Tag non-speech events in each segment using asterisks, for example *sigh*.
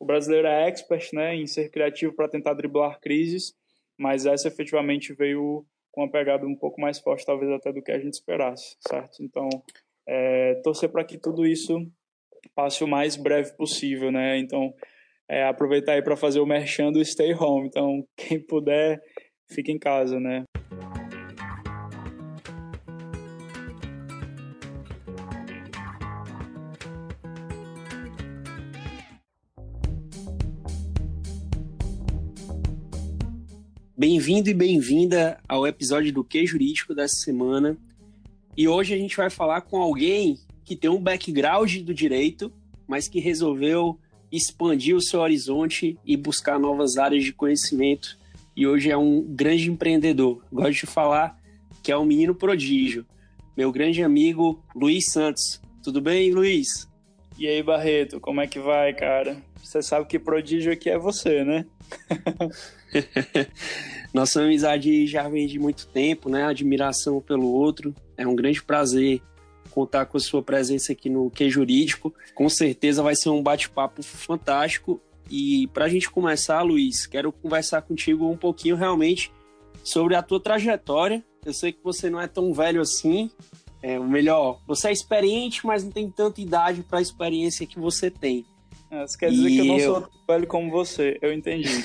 o brasileiro é expert né, em ser criativo para tentar driblar crises, mas essa efetivamente veio com uma pegada um pouco mais forte, talvez até do que a gente esperasse, certo? Então, é, torcer para que tudo isso passe o mais breve possível, né? Então, é, aproveitar aí para fazer o merchan do Stay Home. Então, quem puder, fique em casa, né? Bem-vindo e bem-vinda ao episódio do Que Jurídico dessa semana. E hoje a gente vai falar com alguém que tem um background do direito, mas que resolveu expandir o seu horizonte e buscar novas áreas de conhecimento. E hoje é um grande empreendedor. Gosto de falar que é um menino prodígio. Meu grande amigo Luiz Santos. Tudo bem, Luiz? E aí, Barreto, como é que vai, cara? Você sabe que prodígio aqui é você, né? *laughs* Nossa amizade já vem de muito tempo, né? Admiração pelo outro. É um grande prazer contar com a sua presença aqui no Que Jurídico. Com certeza vai ser um bate-papo fantástico. E para a gente começar, Luiz, quero conversar contigo um pouquinho realmente sobre a tua trajetória. Eu sei que você não é tão velho assim. É, o melhor, você é experiente, mas não tem tanta idade para a experiência que você tem. É, isso quer dizer e que eu não eu... sou tão velho como você, eu entendi. *laughs*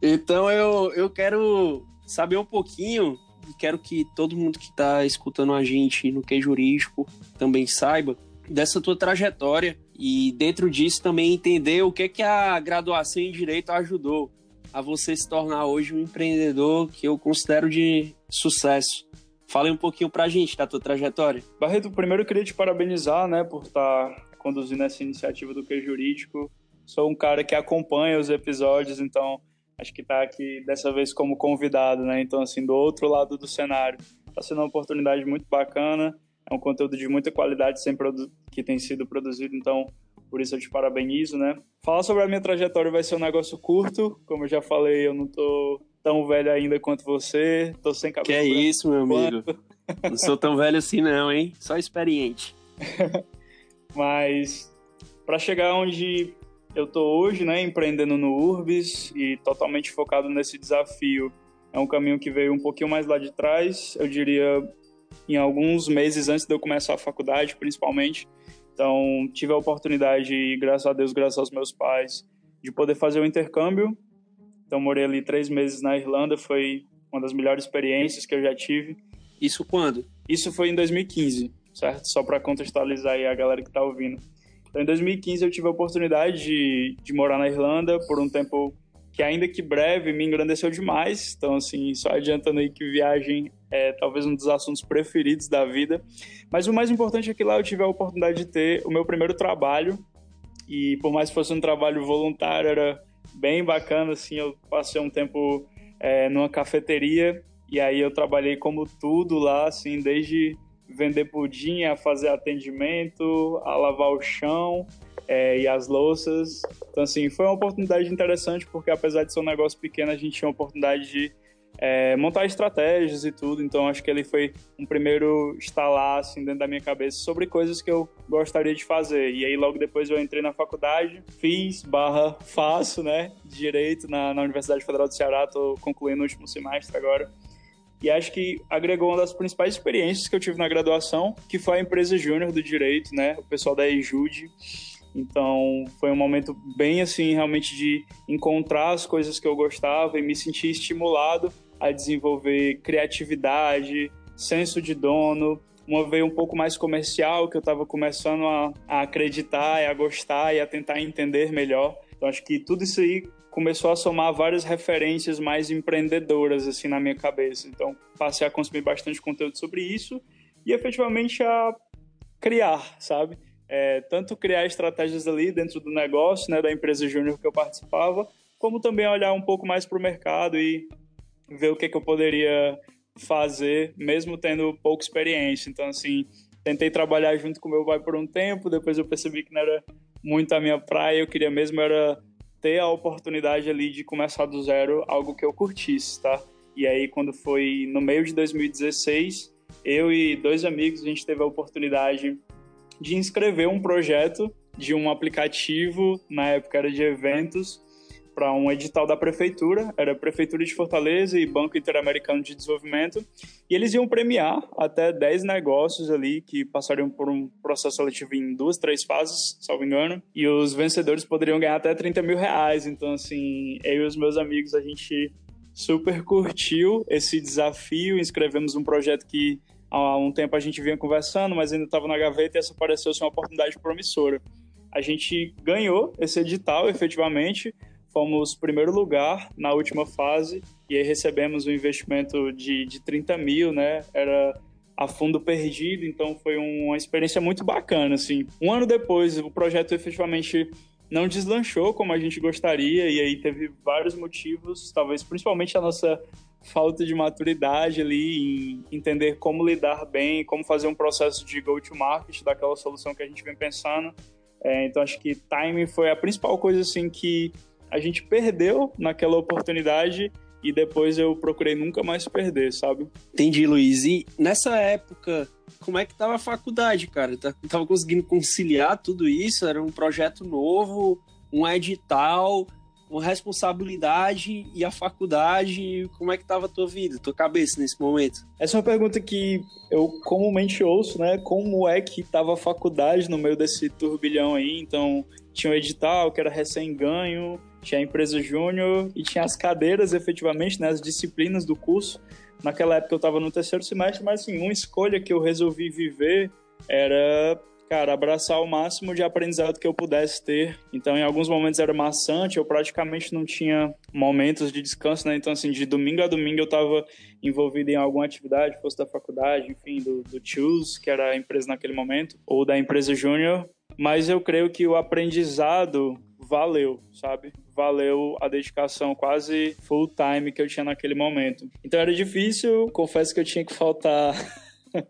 então eu, eu quero saber um pouquinho, e quero que todo mundo que está escutando a gente no que jurídico também saiba dessa tua trajetória e dentro disso também entender o que que a graduação em direito ajudou a você se tornar hoje um empreendedor que eu considero de sucesso. Fale um pouquinho pra gente da tua trajetória. Barreto, primeiro eu queria te parabenizar, né, por estar tá conduzindo essa iniciativa do Que Jurídico. Sou um cara que acompanha os episódios, então acho que está aqui dessa vez como convidado, né? Então, assim, do outro lado do cenário. Está sendo uma oportunidade muito bacana, é um conteúdo de muita qualidade que tem sido produzido, então por isso eu te parabenizo, né? Falar sobre a minha trajetória vai ser um negócio curto, como eu já falei, eu não tô tão velho ainda quanto você, tô sem cabelo. Que é isso, meu amigo. não sou tão velho assim não, hein? Só experiente. *laughs* Mas para chegar onde eu tô hoje, né, empreendendo no Urbis e totalmente focado nesse desafio, é um caminho que veio um pouquinho mais lá de trás, eu diria em alguns meses antes de eu começar a faculdade, principalmente. Então, tive a oportunidade, graças a Deus, graças aos meus pais, de poder fazer o intercâmbio. Então, morei ali três meses na Irlanda, foi uma das melhores experiências que eu já tive. Isso quando? Isso foi em 2015 certo? Só para contextualizar aí a galera que está ouvindo. Então, em 2015 eu tive a oportunidade de, de morar na Irlanda por um tempo que ainda que breve me engrandeceu demais. Então, assim, só adiantando aí que viagem é talvez um dos assuntos preferidos da vida. Mas o mais importante é que lá eu tive a oportunidade de ter o meu primeiro trabalho. E por mais que fosse um trabalho voluntário, era bem bacana, assim, eu passei um tempo é, numa cafeteria e aí eu trabalhei como tudo lá, assim, desde vender pudim, a fazer atendimento, a lavar o chão é, e as louças. Então, assim, foi uma oportunidade interessante, porque apesar de ser um negócio pequeno, a gente tinha a oportunidade de é, montar estratégias e tudo. Então, acho que ele foi um primeiro instalar, assim, dentro da minha cabeça sobre coisas que eu gostaria de fazer. E aí, logo depois, eu entrei na faculdade, fiz, barra, faço, né, Direito na, na Universidade Federal do Ceará, tô concluindo o último semestre agora. E acho que agregou uma das principais experiências que eu tive na graduação, que foi a empresa júnior do direito, né? O pessoal da EJUD. Então, foi um momento bem assim, realmente de encontrar as coisas que eu gostava e me sentir estimulado a desenvolver criatividade, senso de dono, uma veia um pouco mais comercial que eu estava começando a, a acreditar a gostar e a tentar entender melhor. Então, acho que tudo isso aí começou a somar várias referências mais empreendedoras assim na minha cabeça. Então, passei a consumir bastante conteúdo sobre isso e efetivamente a criar, sabe? É, tanto criar estratégias ali dentro do negócio, né, da empresa júnior que eu participava, como também olhar um pouco mais para o mercado e ver o que, que eu poderia fazer, mesmo tendo pouca experiência. Então, assim, tentei trabalhar junto com meu pai por um tempo, depois eu percebi que não era muito a minha praia, eu queria mesmo era ter a oportunidade ali de começar do zero algo que eu curtisse, tá? E aí, quando foi no meio de 2016, eu e dois amigos, a gente teve a oportunidade de inscrever um projeto de um aplicativo, na época era de eventos, para um edital da prefeitura, era Prefeitura de Fortaleza e Banco Interamericano de Desenvolvimento, e eles iam premiar até 10 negócios ali que passariam por um processo seletivo em duas, três fases, salvo engano, e os vencedores poderiam ganhar até 30 mil reais. Então, assim, eu e os meus amigos, a gente super curtiu esse desafio, inscrevemos um projeto que há um tempo a gente vinha conversando, mas ainda estava na gaveta e essa pareceu ser uma oportunidade promissora. A gente ganhou esse edital, efetivamente, fomos primeiro lugar na última fase e aí recebemos um investimento de, de 30 mil, né? Era a fundo perdido, então foi uma experiência muito bacana, assim. Um ano depois, o projeto efetivamente não deslanchou como a gente gostaria e aí teve vários motivos, talvez principalmente a nossa falta de maturidade ali em entender como lidar bem, como fazer um processo de go-to-market daquela solução que a gente vem pensando. É, então acho que timing foi a principal coisa assim que a gente perdeu naquela oportunidade e depois eu procurei nunca mais perder, sabe? Entendi, Luiz. E nessa época, como é que tava a faculdade, cara? Tá, tava conseguindo conciliar tudo isso? Era um projeto novo, um edital, uma responsabilidade e a faculdade, como é que tava a tua vida, tua cabeça nesse momento? Essa é uma pergunta que eu comumente ouço, né? Como é que tava a faculdade no meio desse turbilhão aí? Então, tinha o edital que era recém-ganho, tinha a empresa júnior e tinha as cadeiras, efetivamente, né, as disciplinas do curso. Naquela época eu estava no terceiro semestre, mas assim, uma escolha que eu resolvi viver era, cara, abraçar o máximo de aprendizado que eu pudesse ter. Então, em alguns momentos era maçante, eu praticamente não tinha momentos de descanso, né? Então, assim, de domingo a domingo eu estava envolvido em alguma atividade, fosse da faculdade, enfim, do, do que era a empresa naquele momento, ou da empresa júnior. Mas eu creio que o aprendizado valeu, sabe? Valeu a dedicação quase full time que eu tinha naquele momento. Então era difícil, confesso que eu tinha que faltar *laughs*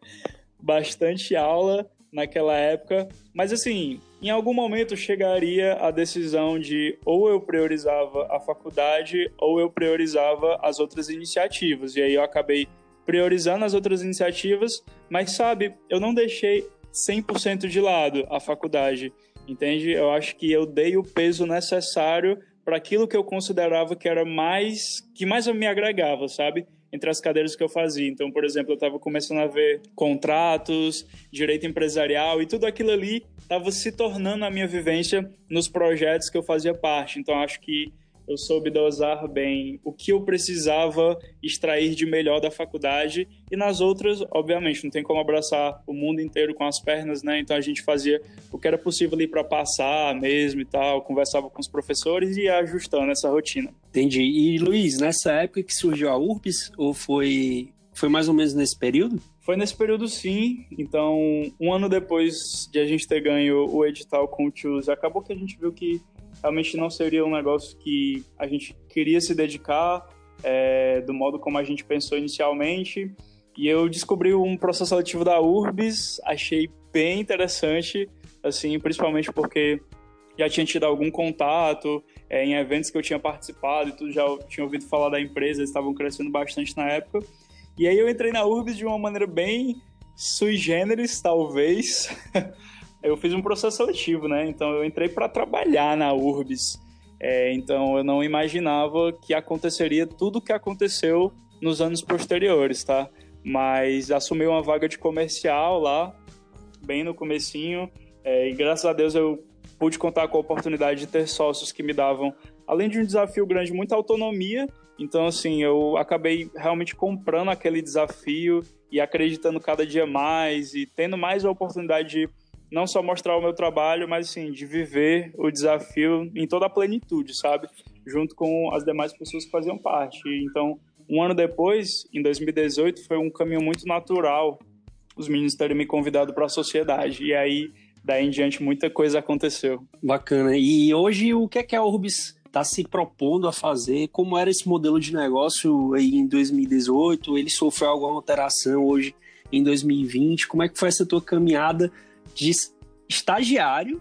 bastante aula naquela época, mas assim, em algum momento chegaria a decisão de ou eu priorizava a faculdade ou eu priorizava as outras iniciativas. E aí eu acabei priorizando as outras iniciativas, mas sabe, eu não deixei 100% de lado a faculdade entende? Eu acho que eu dei o peso necessário para aquilo que eu considerava que era mais que mais me agregava, sabe? Entre as cadeiras que eu fazia. Então, por exemplo, eu estava começando a ver contratos, direito empresarial e tudo aquilo ali estava se tornando a minha vivência nos projetos que eu fazia parte. Então, acho que eu soube dosar bem o que eu precisava extrair de melhor da faculdade e nas outras, obviamente, não tem como abraçar o mundo inteiro com as pernas, né? Então a gente fazia o que era possível ali para passar mesmo e tal, conversava com os professores e ia ajustando essa rotina. Entendi. E Luiz, nessa época que surgiu a URBS, ou foi foi mais ou menos nesse período? Foi nesse período sim. Então, um ano depois de a gente ter ganho o edital com o acabou que a gente viu que realmente não seria um negócio que a gente queria se dedicar é, do modo como a gente pensou inicialmente. E eu descobri um processo seletivo da Urbis, achei bem interessante, assim, principalmente porque já tinha tido algum contato é, em eventos que eu tinha participado e tudo, já tinha ouvido falar da empresa, eles estavam crescendo bastante na época. E aí eu entrei na Urbis de uma maneira bem sui generis, talvez, *laughs* eu fiz um processo seletivo, né? Então eu entrei para trabalhar na Urbis. É, então eu não imaginava que aconteceria tudo o que aconteceu nos anos posteriores, tá? Mas assumi uma vaga de comercial lá, bem no comecinho, é, e graças a Deus eu pude contar com a oportunidade de ter sócios que me davam, além de um desafio grande, muita autonomia. Então, assim, eu acabei realmente comprando aquele desafio e acreditando cada dia mais e tendo mais a oportunidade de não só mostrar o meu trabalho, mas sim de viver o desafio em toda a plenitude, sabe? Junto com as demais pessoas que faziam parte. Então, um ano depois, em 2018, foi um caminho muito natural os meninos terem me convidado para a sociedade. E aí, daí em diante, muita coisa aconteceu. Bacana. E hoje, o que é que a Urbis está se propondo a fazer? Como era esse modelo de negócio aí em 2018? Ele sofreu alguma alteração hoje em 2020? Como é que foi essa tua caminhada de estagiário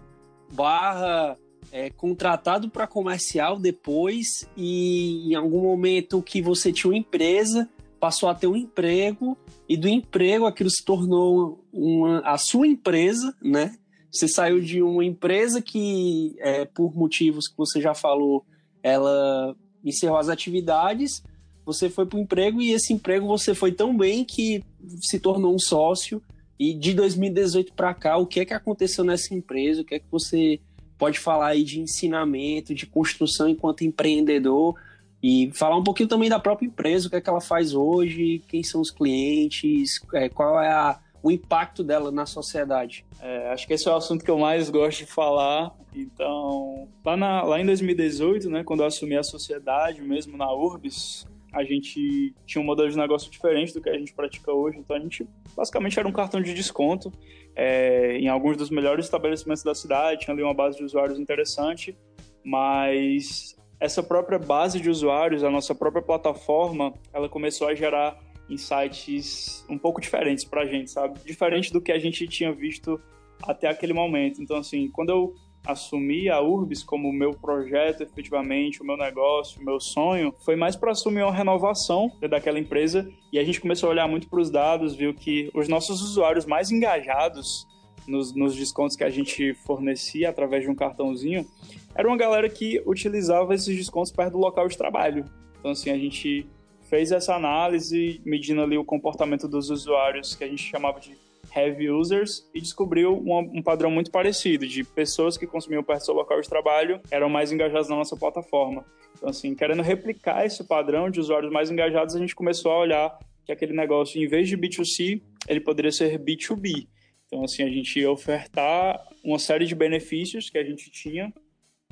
barra é, contratado para comercial depois e em algum momento que você tinha uma empresa passou a ter um emprego e do emprego aquilo se tornou uma, a sua empresa, né? Você saiu de uma empresa que, é, por motivos que você já falou, ela encerrou as atividades, você foi para o emprego e esse emprego você foi tão bem que se tornou um sócio. E de 2018 para cá, o que é que aconteceu nessa empresa? O que é que você pode falar aí de ensinamento, de construção enquanto empreendedor? E falar um pouquinho também da própria empresa, o que é que ela faz hoje, quem são os clientes, é, qual é a, o impacto dela na sociedade. É, acho que esse é o assunto que eu mais gosto de falar. Então, lá, na, lá em 2018, né, quando eu assumi a sociedade mesmo na Urbis, a gente tinha um modelo de negócio diferente do que a gente pratica hoje. Então, a gente basicamente era um cartão de desconto é, em alguns dos melhores estabelecimentos da cidade. Tinha ali uma base de usuários interessante, mas essa própria base de usuários, a nossa própria plataforma, ela começou a gerar insights um pouco diferentes para a gente, sabe? Diferente do que a gente tinha visto até aquele momento. Então, assim, quando eu assumi a Urbis como o meu projeto, efetivamente, o meu negócio, o meu sonho, foi mais para assumir uma renovação daquela empresa e a gente começou a olhar muito para os dados, viu que os nossos usuários mais engajados nos, nos descontos que a gente fornecia através de um cartãozinho era uma galera que utilizava esses descontos perto do local de trabalho. Então, assim, a gente fez essa análise, medindo ali o comportamento dos usuários que a gente chamava de heavy users e descobriu um, padrão muito parecido de pessoas que consumiam perto do seu local de trabalho eram mais engajadas na nossa plataforma. Então, assim, querendo replicar esse padrão de usuários mais engajados, a gente começou a olhar que aquele negócio, em vez de B2C, ele poderia ser B2B. Então, assim, a gente ia ofertar uma série de benefícios que a gente tinha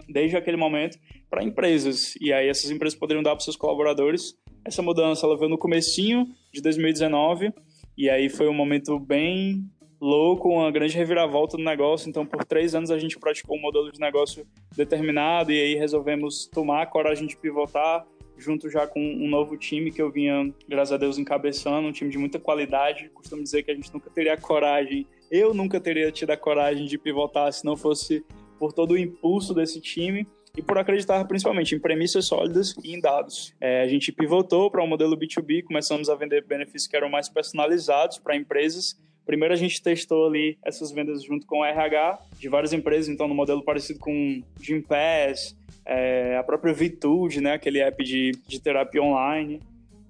desde aquele momento para empresas. E aí essas empresas poderiam dar para seus colaboradores essa mudança ela veio no comecinho de 2019 e aí foi um momento bem louco, uma grande reviravolta do negócio. Então, por três anos a gente praticou um modelo de negócio determinado e aí resolvemos tomar a coragem de pivotar junto já com um novo time que eu vinha, graças a Deus, encabeçando, um time de muita qualidade. Costumo dizer que a gente nunca teria coragem, eu nunca teria tido a coragem de pivotar se não fosse por todo o impulso desse time e por acreditar principalmente em premissas sólidas e em dados. É, a gente pivotou para um modelo B2B, começamos a vender benefícios que eram mais personalizados para empresas. Primeiro a gente testou ali essas vendas junto com o RH de várias empresas, então no modelo parecido com Gympass, é, a própria Vitude, né, aquele app de, de terapia online.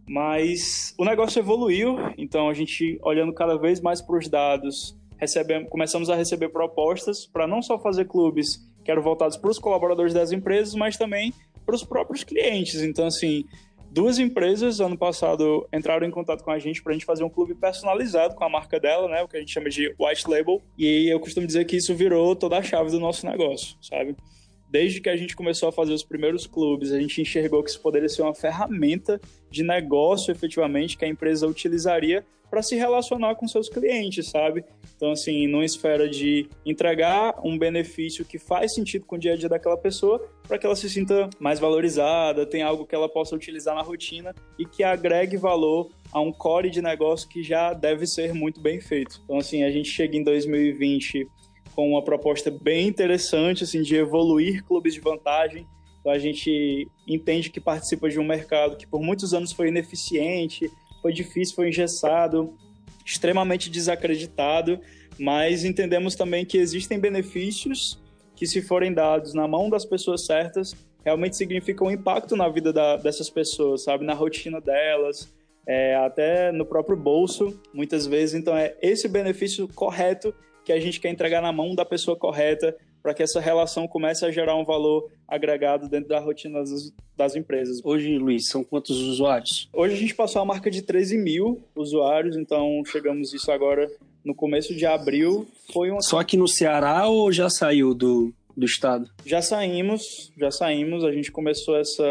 Mas o negócio evoluiu, então a gente olhando cada vez mais para os dados, recebemos, começamos a receber propostas para não só fazer clubes que eram voltados para os colaboradores das empresas, mas também para os próprios clientes. Então, assim, duas empresas ano passado entraram em contato com a gente para a gente fazer um clube personalizado com a marca dela, né, o que a gente chama de white label. E eu costumo dizer que isso virou toda a chave do nosso negócio, sabe? Desde que a gente começou a fazer os primeiros clubes, a gente enxergou que isso poderia ser uma ferramenta de negócio efetivamente que a empresa utilizaria para se relacionar com seus clientes, sabe? Então, assim, numa esfera de entregar um benefício que faz sentido com o dia a dia daquela pessoa, para que ela se sinta mais valorizada, tenha algo que ela possa utilizar na rotina e que agregue valor a um core de negócio que já deve ser muito bem feito. Então, assim, a gente chega em 2020 com uma proposta bem interessante, assim, de evoluir clubes de vantagem. Então, a gente entende que participa de um mercado que por muitos anos foi ineficiente, foi difícil, foi engessado, extremamente desacreditado, mas entendemos também que existem benefícios que, se forem dados na mão das pessoas certas, realmente significam um impacto na vida da, dessas pessoas, sabe? Na rotina delas, é, até no próprio bolso, muitas vezes. Então, é esse benefício correto que a gente quer entregar na mão da pessoa correta para que essa relação comece a gerar um valor agregado dentro da rotina das, das, empresas. Hoje, Luiz, são quantos usuários? Hoje a gente passou a marca de 13 mil usuários, então chegamos isso agora no começo de abril. Foi uma... Só aqui no Ceará ou já saiu do, do estado? Já saímos, já saímos. A gente começou essa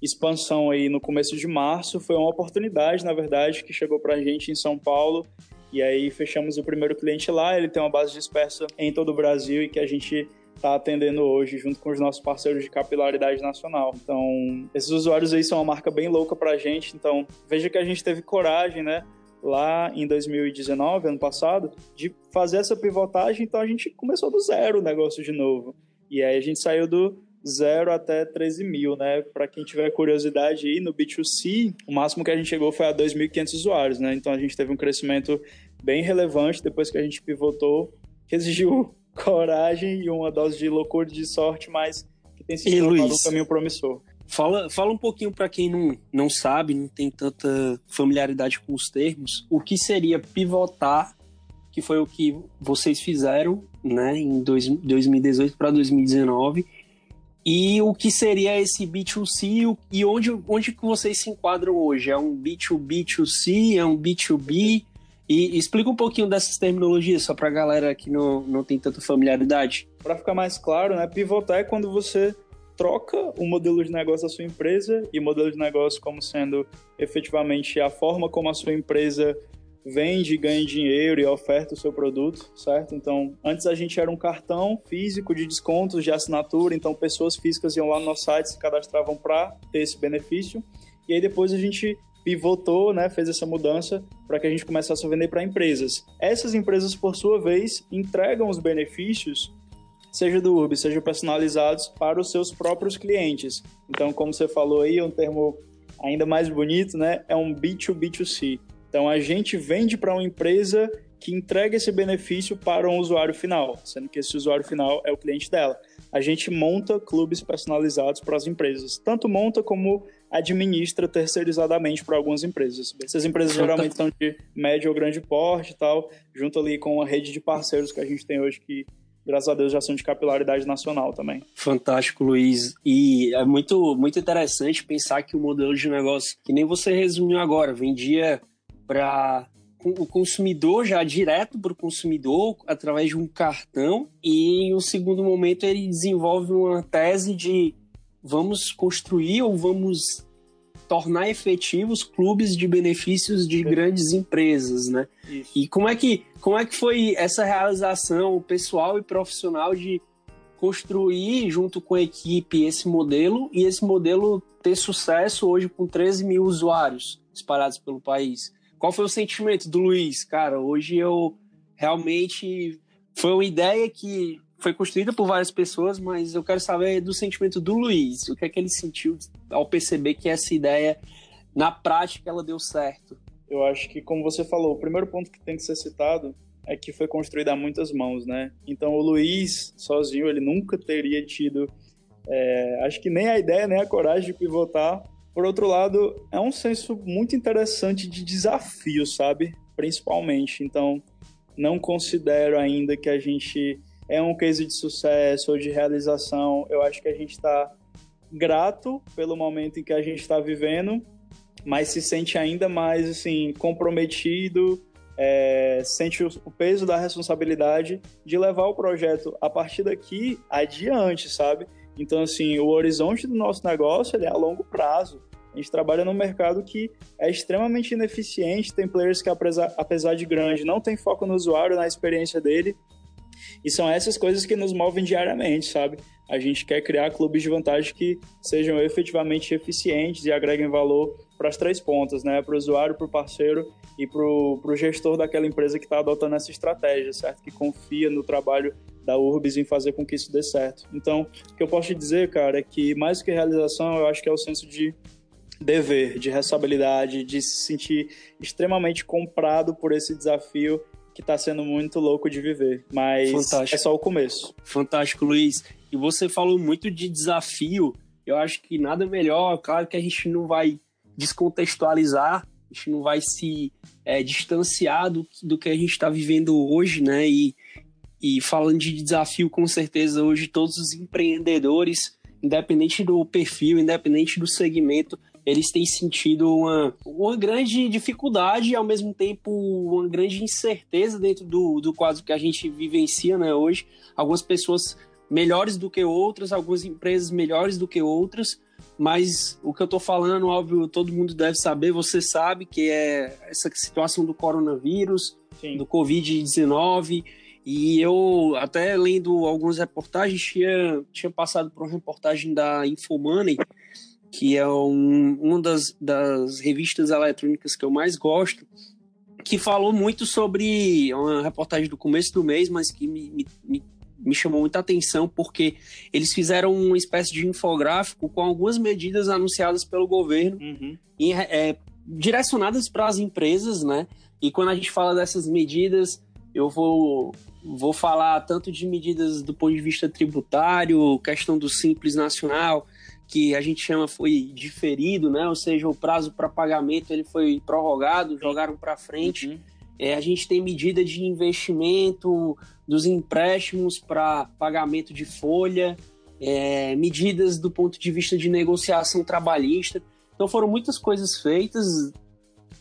expansão aí no começo de março. Foi uma oportunidade, na verdade, que chegou para a gente em São Paulo e aí fechamos o primeiro cliente lá, ele tem uma base dispersa em todo o Brasil e que a gente está atendendo hoje junto com os nossos parceiros de capilaridade nacional. Então, esses usuários aí são uma marca bem louca para a gente. Então, veja que a gente teve coragem, né? Lá em 2019, ano passado, de fazer essa pivotagem, então a gente começou do zero o negócio de novo. E aí a gente saiu do zero até 13 mil, né? Para quem tiver curiosidade aí, no B2C, o máximo que a gente chegou foi a 2.500 usuários, né? Então a gente teve um crescimento bem relevante depois que a gente pivotou, que exigiu *laughs* coragem e uma dose de loucura e de sorte, mas que tem tornado um caminho promissor. Fala, fala um pouquinho para quem não, não sabe, não tem tanta familiaridade com os termos, o que seria pivotar, que foi o que vocês fizeram né, em dois, 2018 para 2019, e o que seria esse B2C e onde, onde que vocês se enquadram hoje? É um B2B2C? É um B2B? E explica um pouquinho dessas terminologias, só para a galera que não, não tem tanta familiaridade. Para ficar mais claro, né, pivotar é quando você troca o modelo de negócio da sua empresa e o modelo de negócio como sendo efetivamente a forma como a sua empresa vende, ganha dinheiro e oferta o seu produto, certo? Então, antes a gente era um cartão físico de descontos de assinatura, então pessoas físicas iam lá no nosso site, se cadastravam para ter esse benefício. E aí depois a gente pivotou, né, fez essa mudança para que a gente começasse a vender para empresas. Essas empresas, por sua vez, entregam os benefícios seja do Urb, seja personalizados para os seus próprios clientes. Então, como você falou aí, um termo ainda mais bonito, né? É um B2B2C. Então a gente vende para uma empresa que entrega esse benefício para um usuário final, sendo que esse usuário final é o cliente dela. A gente monta clubes personalizados para as empresas, tanto monta como administra terceirizadamente para algumas empresas. Essas empresas geralmente são de médio ou grande porte e tal, junto ali com a rede de parceiros que a gente tem hoje que graças a Deus já são de capilaridade nacional também. Fantástico, Luiz. E é muito, muito interessante pensar que o modelo de negócio, que nem você resumiu agora, vendia para o consumidor já direto para o consumidor através de um cartão e em um segundo momento ele desenvolve uma tese de vamos construir ou vamos tornar efetivos clubes de benefícios de grandes empresas, né? Isso. E como é que como é que foi essa realização pessoal e profissional de construir junto com a equipe esse modelo e esse modelo ter sucesso hoje com 13 mil usuários espalhados pelo país? Qual foi o sentimento do Luiz? Cara, hoje eu realmente. Foi uma ideia que foi construída por várias pessoas, mas eu quero saber do sentimento do Luiz. O que é que ele sentiu ao perceber que essa ideia, na prática, ela deu certo? Eu acho que, como você falou, o primeiro ponto que tem que ser citado é que foi construída a muitas mãos, né? Então, o Luiz, sozinho, ele nunca teria tido, é, acho que nem a ideia, nem a coragem de pivotar por outro lado, é um senso muito interessante de desafio, sabe? Principalmente. Então, não considero ainda que a gente é um case de sucesso ou de realização. Eu acho que a gente está grato pelo momento em que a gente está vivendo, mas se sente ainda mais assim comprometido, é, sente o peso da responsabilidade de levar o projeto a partir daqui adiante, sabe? Então, assim, o horizonte do nosso negócio ele é a longo prazo. A gente trabalha num mercado que é extremamente ineficiente, tem players que, apesar, apesar de grande, não tem foco no usuário, na experiência dele. E são essas coisas que nos movem diariamente, sabe? A gente quer criar clubes de vantagem que sejam efetivamente eficientes e agreguem valor para as três pontas, né? Para o usuário, para o parceiro e para o gestor daquela empresa que está adotando essa estratégia, certo? Que confia no trabalho da Urbis em fazer com que isso dê certo. Então, o que eu posso te dizer, cara, é que mais do que realização, eu acho que é o senso de dever, de responsabilidade, de se sentir extremamente comprado por esse desafio que está sendo muito louco de viver. Mas Fantástico. é só o começo. Fantástico, Luiz. E você falou muito de desafio. Eu acho que nada melhor, claro que a gente não vai descontextualizar, a gente não vai se é, distanciar do, do que a gente está vivendo hoje, né? E, e falando de desafio, com certeza, hoje todos os empreendedores, independente do perfil, independente do segmento, eles têm sentido uma, uma grande dificuldade e, ao mesmo tempo, uma grande incerteza dentro do, do quadro que a gente vivencia né, hoje. Algumas pessoas melhores do que outras, algumas empresas melhores do que outras, mas o que eu estou falando, óbvio, todo mundo deve saber, você sabe que é essa situação do coronavírus, Sim. do Covid-19, e eu, até lendo algumas reportagens, tinha, tinha passado por uma reportagem da Infomoney, que é um, uma das, das revistas eletrônicas que eu mais gosto, que falou muito sobre uma reportagem do começo do mês, mas que me, me, me chamou muita atenção porque eles fizeram uma espécie de infográfico com algumas medidas anunciadas pelo governo uhum. e, é, direcionadas para as empresas, né? E quando a gente fala dessas medidas, eu vou Vou falar tanto de medidas do ponto de vista tributário, questão do Simples Nacional, que a gente chama foi diferido, né? Ou seja, o prazo para pagamento ele foi prorrogado, jogaram para frente. Uhum. É, a gente tem medida de investimento dos empréstimos para pagamento de folha, é, medidas do ponto de vista de negociação trabalhista. Então foram muitas coisas feitas.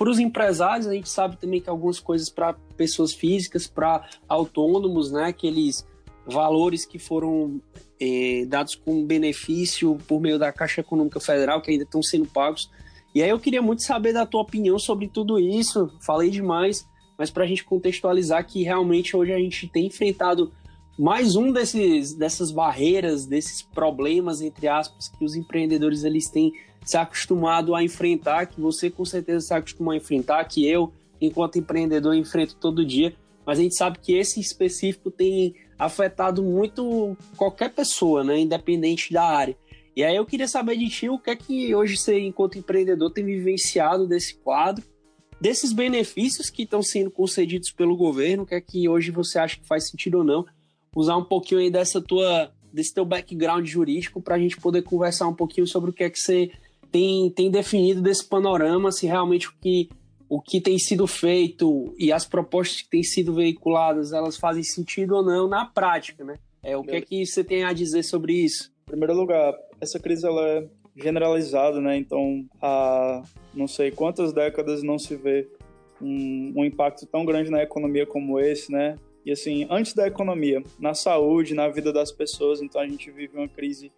Para os empresários, a gente sabe também que algumas coisas para pessoas físicas, para autônomos, né, aqueles valores que foram é, dados com benefício por meio da Caixa Econômica Federal, que ainda estão sendo pagos. E aí eu queria muito saber da tua opinião sobre tudo isso. Falei demais, mas para a gente contextualizar que realmente hoje a gente tem enfrentado mais um desses, dessas barreiras, desses problemas, entre aspas, que os empreendedores eles têm se acostumado a enfrentar, que você com certeza se acostumou a enfrentar, que eu, enquanto empreendedor, enfrento todo dia. Mas a gente sabe que esse específico tem afetado muito qualquer pessoa, né, independente da área. E aí eu queria saber de ti o que é que hoje você, enquanto empreendedor, tem vivenciado desse quadro, desses benefícios que estão sendo concedidos pelo governo, o que é que hoje você acha que faz sentido ou não, usar um pouquinho aí dessa tua, desse teu background jurídico para a gente poder conversar um pouquinho sobre o que é que você tem, tem definido desse panorama, se realmente o que, o que tem sido feito e as propostas que têm sido veiculadas, elas fazem sentido ou não na prática, né? É, o que é que você tem a dizer sobre isso? Em primeiro lugar, essa crise ela é generalizada, né? Então, há não sei quantas décadas não se vê um, um impacto tão grande na economia como esse, né? E assim, antes da economia, na saúde, na vida das pessoas, então a gente vive uma crise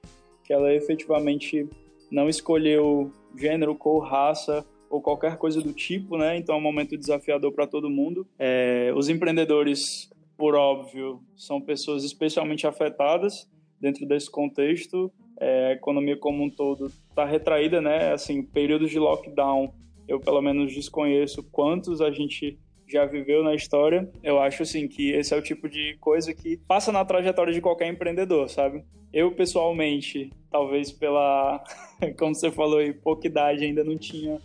que ela efetivamente não escolheu gênero, cor, raça ou qualquer coisa do tipo, né? Então é um momento desafiador para todo mundo. É, os empreendedores, por óbvio, são pessoas especialmente afetadas dentro desse contexto. É, a economia como um todo está retraída, né? Assim, períodos de lockdown, eu pelo menos desconheço quantos a gente já viveu na história. Eu acho assim que esse é o tipo de coisa que passa na trajetória de qualquer empreendedor, sabe? Eu pessoalmente, talvez pela, *laughs* como você falou aí, pouca idade, ainda não tinha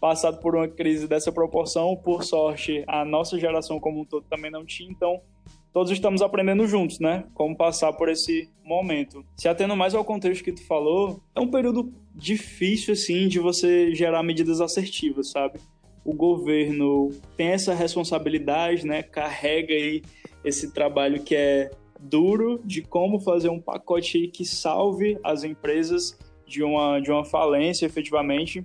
passado por uma crise dessa proporção. Por sorte, a nossa geração como um todo também não tinha, então todos estamos aprendendo juntos, né? Como passar por esse momento. Se atendo mais ao contexto que tu falou, é um período difícil, assim, de você gerar medidas assertivas, sabe? o governo tem essa responsabilidade, né? Carrega aí esse trabalho que é duro de como fazer um pacote que salve as empresas de uma, de uma falência efetivamente.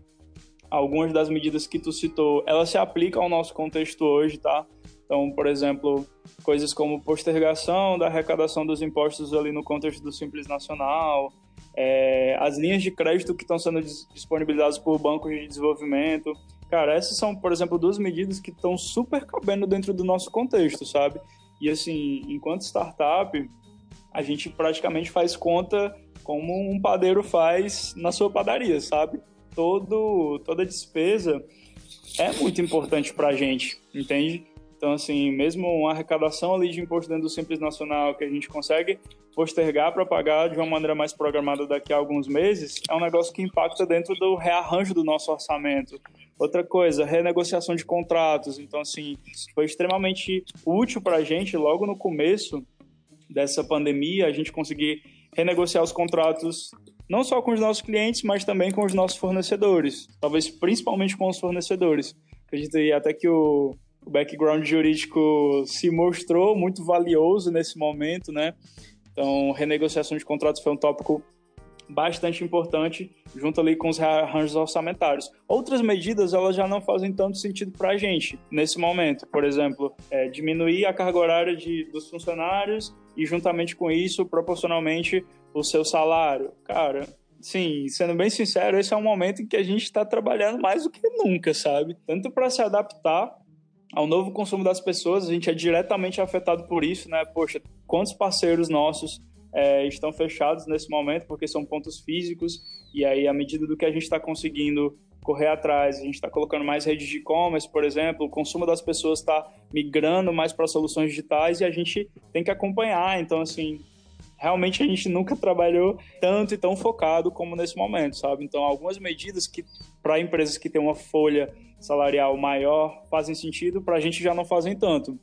Algumas das medidas que tu citou, elas se aplicam ao nosso contexto hoje, tá? Então, por exemplo, coisas como postergação da arrecadação dos impostos ali no contexto do Simples Nacional, é, as linhas de crédito que estão sendo disponibilizadas por bancos de desenvolvimento, Cara, essas são, por exemplo, duas medidas que estão super cabendo dentro do nosso contexto, sabe? E assim, enquanto startup, a gente praticamente faz conta como um padeiro faz na sua padaria, sabe? Todo, toda despesa é muito importante para a gente, entende? Então, assim, mesmo uma arrecadação ali de imposto dentro do Simples Nacional que a gente consegue postergar para pagar de uma maneira mais programada daqui a alguns meses, é um negócio que impacta dentro do rearranjo do nosso orçamento. Outra coisa, renegociação de contratos. Então, assim, foi extremamente útil para a gente, logo no começo dessa pandemia, a gente conseguir renegociar os contratos não só com os nossos clientes, mas também com os nossos fornecedores. Talvez principalmente com os fornecedores. Acredito até que o, o background jurídico se mostrou muito valioso nesse momento, né? Então, renegociação de contratos foi um tópico bastante importante junto ali com os arranjos orçamentários. Outras medidas elas já não fazem tanto sentido para a gente nesse momento. Por exemplo, é, diminuir a carga horária de, dos funcionários e juntamente com isso, proporcionalmente, o seu salário. Cara, sim, sendo bem sincero, esse é um momento em que a gente está trabalhando mais do que nunca, sabe? Tanto para se adaptar ao novo consumo das pessoas, a gente é diretamente afetado por isso, né? Poxa, quantos parceiros nossos é, estão fechados nesse momento porque são pontos físicos e aí à medida do que a gente está conseguindo correr atrás, a gente está colocando mais redes de e-commerce, por exemplo, o consumo das pessoas está migrando mais para soluções digitais e a gente tem que acompanhar. Então, assim, realmente a gente nunca trabalhou tanto e tão focado como nesse momento, sabe? Então, algumas medidas que para empresas que têm uma folha salarial maior fazem sentido, para a gente já não fazem tanto.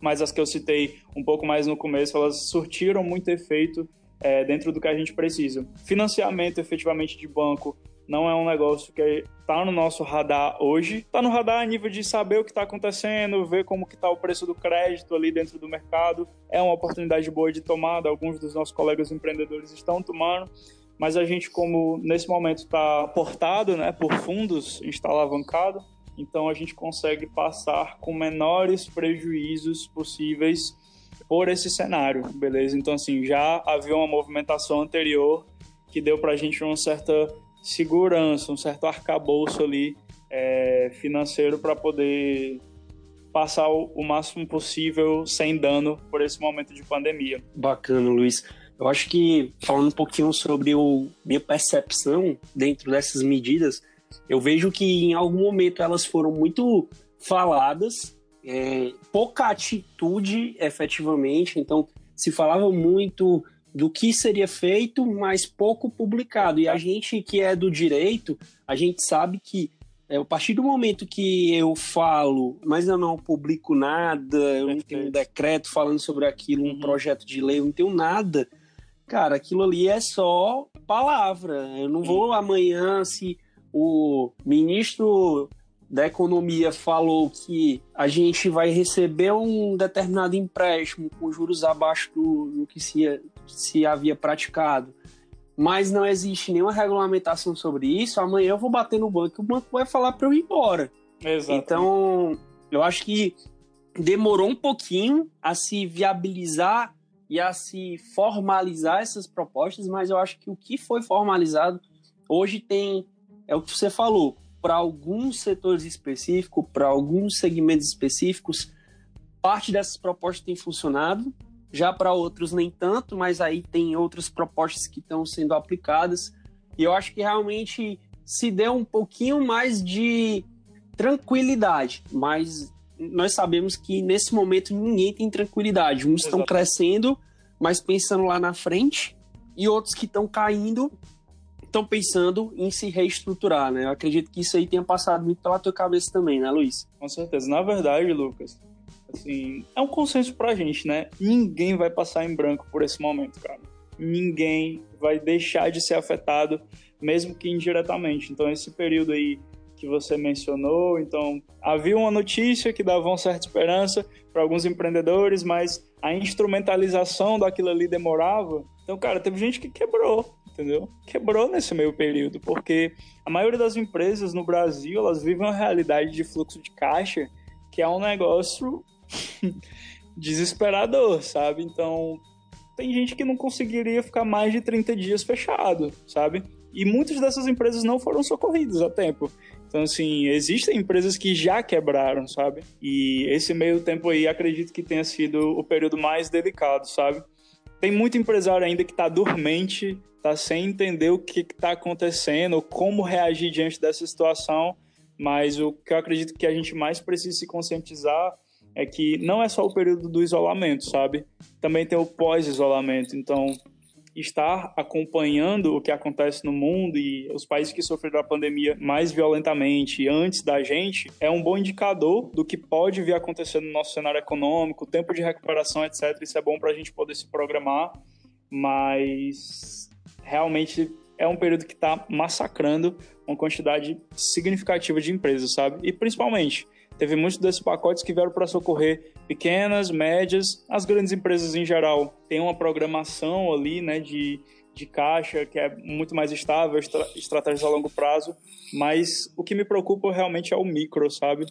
mas as que eu citei um pouco mais no começo, elas surtiram muito efeito é, dentro do que a gente precisa. Financiamento efetivamente de banco não é um negócio que está no nosso radar hoje. Está no radar a nível de saber o que está acontecendo, ver como que está o preço do crédito ali dentro do mercado. É uma oportunidade boa de tomada, alguns dos nossos colegas empreendedores estão tomando, mas a gente, como nesse momento está portado né, por fundos, está alavancado, então a gente consegue passar com menores prejuízos possíveis por esse cenário, beleza? Então, assim, já havia uma movimentação anterior que deu para a gente uma certa segurança, um certo arcabouço ali é, financeiro para poder passar o, o, máximo possível sem dano por esse momento de pandemia. Bacana, Luiz. Eu acho que falando um pouquinho sobre o minha percepção dentro dessas medidas, eu vejo que em algum momento elas foram muito faladas, é, pouca atitude efetivamente. Então se falava muito do que seria feito, mas pouco publicado. E a gente que é do direito, a gente sabe que é, a partir do momento que eu falo, mas eu não publico nada, eu não tenho um decreto falando sobre aquilo, um uhum. projeto de lei, eu não tenho nada, cara, aquilo ali é só palavra. Eu não vou amanhã, se o ministro da Economia falou que a gente vai receber um determinado empréstimo com juros abaixo do, do que se, se havia praticado, mas não existe nenhuma regulamentação sobre isso, amanhã eu vou bater no banco e o banco vai falar para eu ir embora. Exato. Então, eu acho que demorou um pouquinho a se viabilizar e a se formalizar essas propostas, mas eu acho que o que foi formalizado hoje tem é o que você falou, para alguns setores específicos, para alguns segmentos específicos, parte dessas propostas tem funcionado, já para outros nem tanto, mas aí tem outras propostas que estão sendo aplicadas. E eu acho que realmente se deu um pouquinho mais de tranquilidade, mas nós sabemos que nesse momento ninguém tem tranquilidade. Uns estão crescendo, mas pensando lá na frente, e outros que estão caindo estão pensando em se reestruturar, né? Eu acredito que isso aí tenha passado muito pela tua cabeça também, né, Luiz? Com certeza. Na verdade, Lucas, assim, é um consenso pra gente, né? Ninguém vai passar em branco por esse momento, cara. Ninguém vai deixar de ser afetado, mesmo que indiretamente. Então, esse período aí que você mencionou, então havia uma notícia que dava uma certa esperança para alguns empreendedores, mas a instrumentalização daquilo ali demorava. Então, cara, teve gente que quebrou, entendeu? Quebrou nesse meio período, porque a maioria das empresas no Brasil, elas vivem uma realidade de fluxo de caixa que é um negócio *laughs* desesperador, sabe? Então, tem gente que não conseguiria ficar mais de 30 dias fechado, sabe? E muitas dessas empresas não foram socorridas a tempo. Então, assim, existem empresas que já quebraram, sabe? E esse meio tempo aí acredito que tenha sido o período mais delicado, sabe? Tem muito empresário ainda que está dormente, tá sem entender o que está acontecendo, como reagir diante dessa situação. Mas o que eu acredito que a gente mais precisa se conscientizar é que não é só o período do isolamento, sabe? Também tem o pós-isolamento. Então, estar acompanhando o que acontece no mundo e os países que sofreram a pandemia mais violentamente antes da gente é um bom indicador do que pode vir acontecendo no nosso cenário econômico, tempo de recuperação, etc. Isso é bom para a gente poder se programar, mas realmente é um período que está massacrando uma quantidade significativa de empresas, sabe? E principalmente, teve muitos desses pacotes que vieram para socorrer pequenas, médias, as grandes empresas em geral. Tem uma programação ali, né, de, de caixa que é muito mais estável, estra estratégias a longo prazo, mas o que me preocupa realmente é o micro, sabe?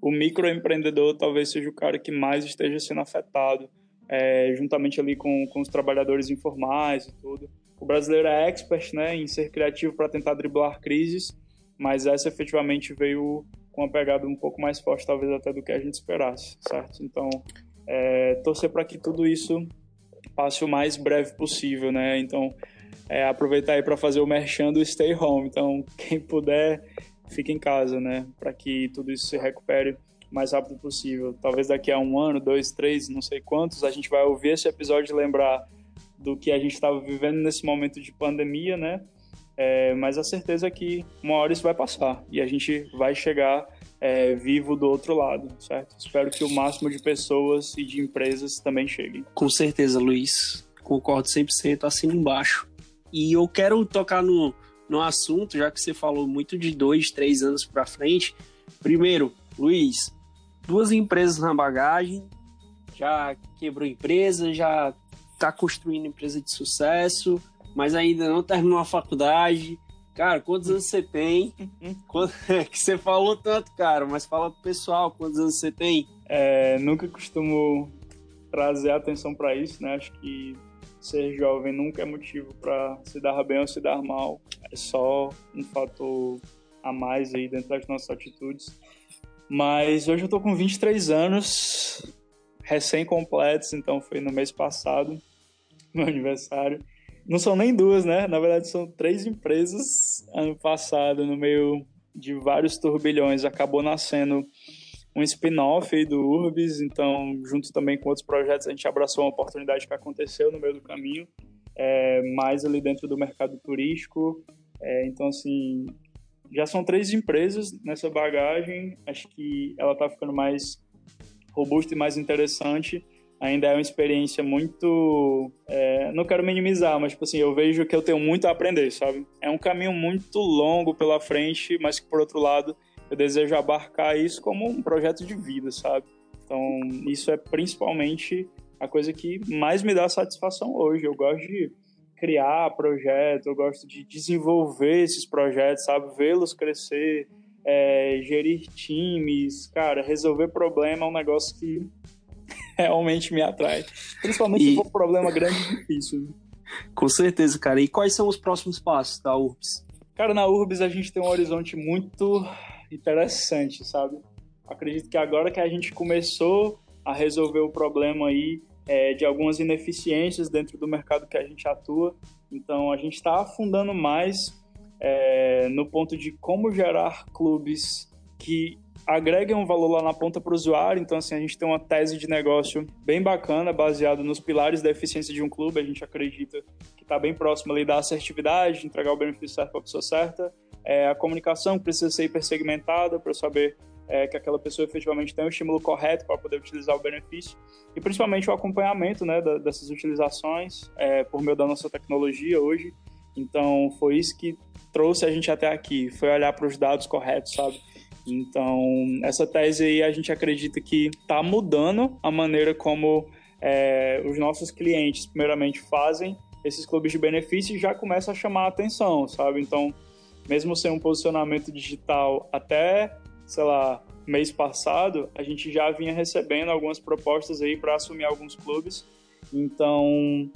O microempreendedor talvez seja o cara que mais esteja sendo afetado, é, juntamente ali com, com os trabalhadores informais e tudo. O brasileiro é expert né, em ser criativo para tentar driblar crises, mas essa efetivamente veio com uma pegada um pouco mais forte, talvez até do que a gente esperasse, certo? Então, é, torcer para que tudo isso passe o mais breve possível, né? Então, é, aproveitar aí para fazer o merchan do Stay Home. Então, *laughs* quem puder, fique em casa, né? Para que tudo isso se recupere o mais rápido possível. Talvez daqui a um ano, dois, três, não sei quantos, a gente vai ouvir esse episódio e lembrar do que a gente estava vivendo nesse momento de pandemia, né? É, mas a certeza é que uma hora isso vai passar e a gente vai chegar é, vivo do outro lado, certo? Espero que o máximo de pessoas e de empresas também cheguem. Com certeza, Luiz. Concordo 100%, assim embaixo. E eu quero tocar no, no assunto, já que você falou muito de dois, três anos para frente. Primeiro, Luiz, duas empresas na bagagem, já quebrou empresa, já está construindo empresa de sucesso, mas ainda não terminou a faculdade. Cara, quantos anos você tem? *laughs* *laughs* que você falou tanto, cara, mas fala pro pessoal, quantos anos você tem? É, nunca costumo trazer atenção para isso, né? Acho que ser jovem nunca é motivo para se dar bem ou se dar mal. É só um fator a mais aí dentro das nossas atitudes. Mas hoje eu tô com 23 anos, recém-completos, então foi no mês passado, *laughs* meu aniversário. Não são nem duas, né? Na verdade, são três empresas. Ano passado, no meio de vários turbilhões, acabou nascendo um spin-off do Urbis. Então, junto também com outros projetos, a gente abraçou uma oportunidade que aconteceu no meio do caminho, é, mais ali dentro do mercado turístico. É, então, assim, já são três empresas nessa bagagem. Acho que ela está ficando mais robusta e mais interessante ainda é uma experiência muito. É, não quero minimizar, mas tipo assim, eu vejo que eu tenho muito a aprender, sabe? É um caminho muito longo pela frente, mas que por outro lado eu desejo abarcar isso como um projeto de vida, sabe? Então, isso é principalmente a coisa que mais me dá satisfação hoje. Eu gosto de criar projetos, eu gosto de desenvolver esses projetos, sabe? Vê-los crescer, é, gerir times, cara, resolver problema é um negócio que *laughs* realmente me atrai. Principalmente e... se for um problema grande e difícil. Com certeza, cara. E quais são os próximos passos da URBS? Cara, na URBS a gente tem um horizonte muito interessante, sabe? Acredito que agora que a gente começou a resolver o problema aí é, de algumas ineficiências dentro do mercado que a gente atua, então a gente está afundando mais é, no ponto de como gerar clubes que agreguem um valor lá na ponta para o usuário. Então, assim, a gente tem uma tese de negócio bem bacana, baseado nos pilares da eficiência de um clube. A gente acredita que está bem próximo ali da assertividade, de entregar o benefício certo para a pessoa certa. É, a comunicação precisa ser hipersegmentada para saber é, que aquela pessoa efetivamente tem o estímulo correto para poder utilizar o benefício. E principalmente o acompanhamento né, da, dessas utilizações é, por meio da nossa tecnologia hoje. Então, foi isso que trouxe a gente até aqui, foi olhar para os dados corretos, sabe? Então, essa tese aí a gente acredita que está mudando a maneira como é, os nossos clientes, primeiramente, fazem esses clubes de benefício e já começa a chamar a atenção, sabe? Então, mesmo sem um posicionamento digital até, sei lá, mês passado, a gente já vinha recebendo algumas propostas aí para assumir alguns clubes. Então,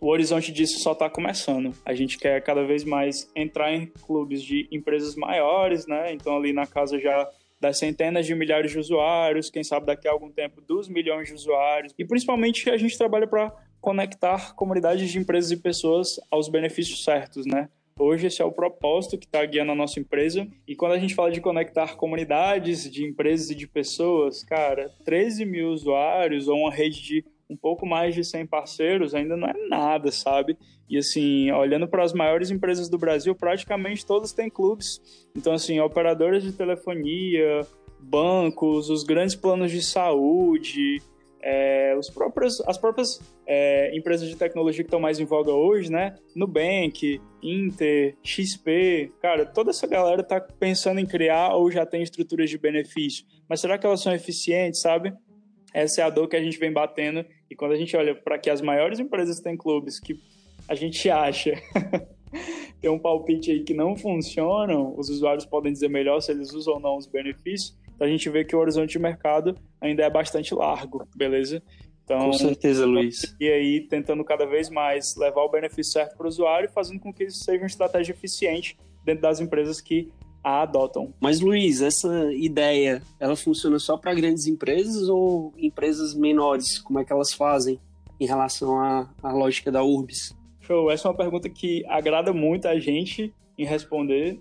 o horizonte disso só está começando. A gente quer cada vez mais entrar em clubes de empresas maiores, né? Então ali na casa já das centenas de milhares de usuários, quem sabe daqui a algum tempo dos milhões de usuários. E principalmente a gente trabalha para conectar comunidades de empresas e pessoas aos benefícios certos, né? Hoje esse é o propósito que está guiando a nossa empresa. E quando a gente fala de conectar comunidades de empresas e de pessoas, cara, 13 mil usuários ou uma rede de um pouco mais de 100 parceiros ainda não é nada, sabe? E assim, olhando para as maiores empresas do Brasil, praticamente todas têm clubes. Então, assim, operadoras de telefonia, bancos, os grandes planos de saúde, é, os próprios, as próprias é, empresas de tecnologia que estão mais em voga hoje, né? Nubank, Inter, XP, cara, toda essa galera está pensando em criar ou já tem estruturas de benefício. Mas será que elas são eficientes, sabe? Essa é a dor que a gente vem batendo. E quando a gente olha para que as maiores empresas têm clubes que a gente acha *laughs* tem um palpite aí que não funcionam, os usuários podem dizer melhor se eles usam ou não os benefícios. Então a gente vê que o horizonte de mercado ainda é bastante largo, beleza? Então, com certeza, Luiz. E aí, tentando cada vez mais levar o benefício certo para o usuário, fazendo com que isso seja uma estratégia eficiente dentro das empresas que a adotam. Mas Luiz, essa ideia, ela funciona só para grandes empresas ou empresas menores? Como é que elas fazem em relação à, à lógica da Urbis? Show, essa é uma pergunta que agrada muito a gente em responder,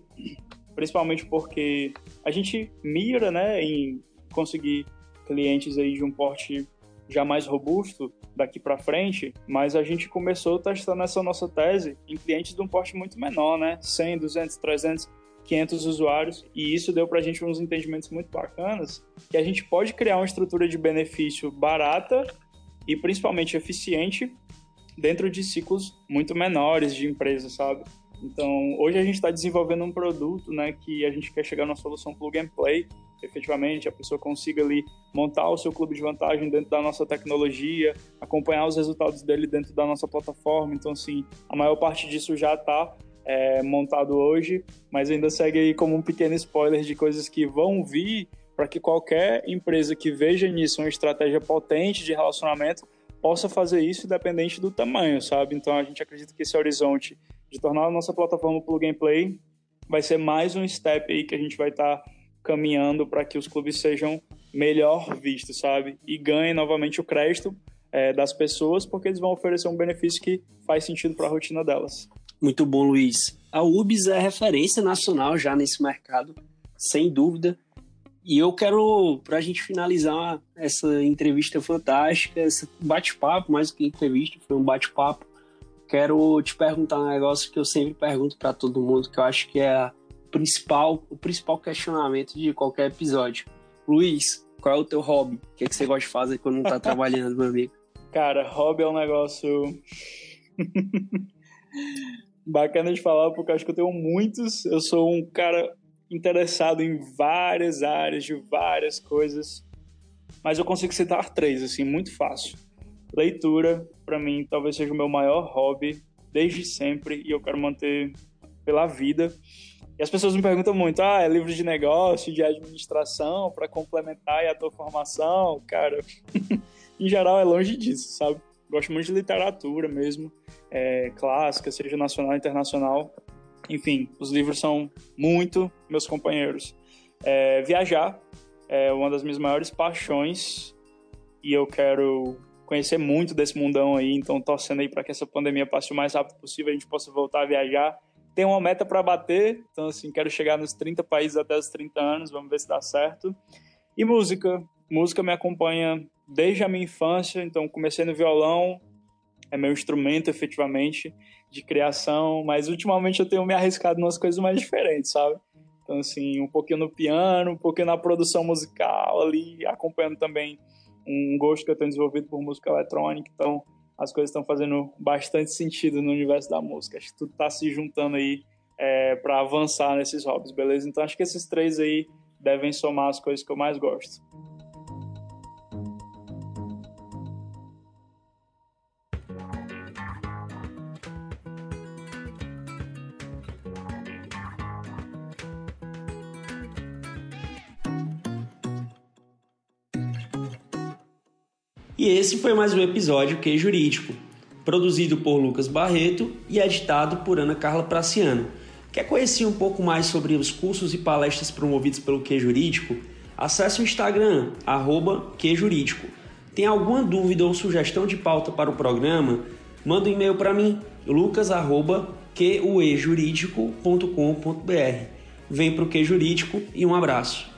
principalmente porque a gente mira, né, em conseguir clientes aí de um porte já mais robusto daqui para frente, mas a gente começou testando essa nossa tese em clientes de um porte muito menor, né? 100, 200, 300, 500 usuários, e isso deu para a gente uns entendimentos muito bacanas, que a gente pode criar uma estrutura de benefício barata e principalmente eficiente dentro de ciclos muito menores de empresa, sabe? Então, hoje a gente está desenvolvendo um produto, né, que a gente quer chegar numa solução plug and play, efetivamente a pessoa consiga ali montar o seu clube de vantagem dentro da nossa tecnologia, acompanhar os resultados dele dentro da nossa plataforma. Então, assim, a maior parte disso já está é, montado hoje, mas ainda segue aí como um pequeno spoiler de coisas que vão vir para que qualquer empresa que veja nisso uma estratégia potente de relacionamento possa fazer isso independente do tamanho, sabe? Então a gente acredita que esse horizonte de tornar a nossa plataforma plug and play vai ser mais um step aí que a gente vai estar tá caminhando para que os clubes sejam melhor vistos, sabe? E ganhem novamente o crédito é, das pessoas, porque eles vão oferecer um benefício que faz sentido para a rotina delas. Muito bom, Luiz. A UBS é referência nacional já nesse mercado, sem dúvida. E eu quero, para a gente finalizar essa entrevista fantástica, esse bate-papo, mais que entrevista, foi um bate-papo. Quero te perguntar um negócio que eu sempre pergunto para todo mundo, que eu acho que é a principal, o principal questionamento de qualquer episódio. Luiz, qual é o teu hobby? O que, é que você gosta de fazer quando não tá trabalhando, meu amigo? *laughs* Cara, hobby é um negócio bacana de falar, porque acho que eu tenho muitos. Eu sou um cara interessado em várias áreas, de várias coisas, mas eu consigo citar três, assim, muito fácil. Leitura, para mim, talvez seja o meu maior hobby desde sempre e eu quero manter pela vida. E as pessoas me perguntam muito: ah, é livro de negócio, de administração, para complementar a tua formação? Cara, *laughs* em geral é longe disso, sabe? Gosto muito de literatura mesmo, é, clássica, seja nacional internacional. Enfim, os livros são muito meus companheiros. É, viajar é uma das minhas maiores paixões e eu quero conhecer muito desse mundão aí, então torcendo aí para que essa pandemia passe o mais rápido possível, a gente possa voltar a viajar tem uma meta para bater, então assim, quero chegar nos 30 países até os 30 anos, vamos ver se dá certo. E música, música me acompanha desde a minha infância, então comecei no violão, é meu instrumento efetivamente de criação, mas ultimamente eu tenho me arriscado em umas coisas mais diferentes, sabe? Então assim, um pouquinho no piano, um pouquinho na produção musical ali, acompanhando também um gosto que eu tenho desenvolvido por música eletrônica, então as coisas estão fazendo bastante sentido no universo da música. Acho que tudo está se juntando aí é, para avançar nesses hobbies, beleza? Então acho que esses três aí devem somar as coisas que eu mais gosto. E esse foi mais um episódio Que Jurídico, produzido por Lucas Barreto e editado por Ana Carla Praciano. Quer conhecer um pouco mais sobre os cursos e palestras promovidos pelo Que Jurídico? Acesse o Instagram, arroba QJurídico. Tem alguma dúvida ou sugestão de pauta para o programa? Manda um e-mail para mim, lucas.queuejurídico.com.br. Vem para o Que Jurídico e um abraço.